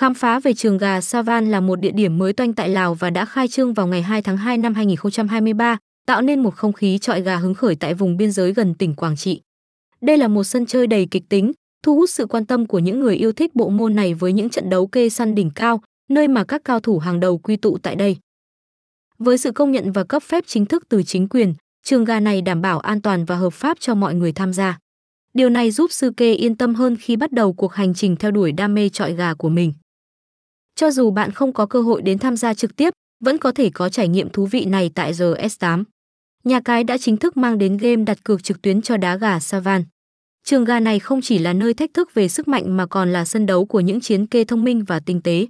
Khám phá về trường gà Savan là một địa điểm mới toanh tại Lào và đã khai trương vào ngày 2 tháng 2 năm 2023, tạo nên một không khí trọi gà hứng khởi tại vùng biên giới gần tỉnh Quảng Trị. Đây là một sân chơi đầy kịch tính, thu hút sự quan tâm của những người yêu thích bộ môn này với những trận đấu kê săn đỉnh cao, nơi mà các cao thủ hàng đầu quy tụ tại đây. Với sự công nhận và cấp phép chính thức từ chính quyền, trường gà này đảm bảo an toàn và hợp pháp cho mọi người tham gia. Điều này giúp sư kê yên tâm hơn khi bắt đầu cuộc hành trình theo đuổi đam mê trọi gà của mình. Cho dù bạn không có cơ hội đến tham gia trực tiếp, vẫn có thể có trải nghiệm thú vị này tại RS8. Nhà cái đã chính thức mang đến game đặt cược trực tuyến cho đá gà Savan. Trường gà này không chỉ là nơi thách thức về sức mạnh mà còn là sân đấu của những chiến kê thông minh và tinh tế.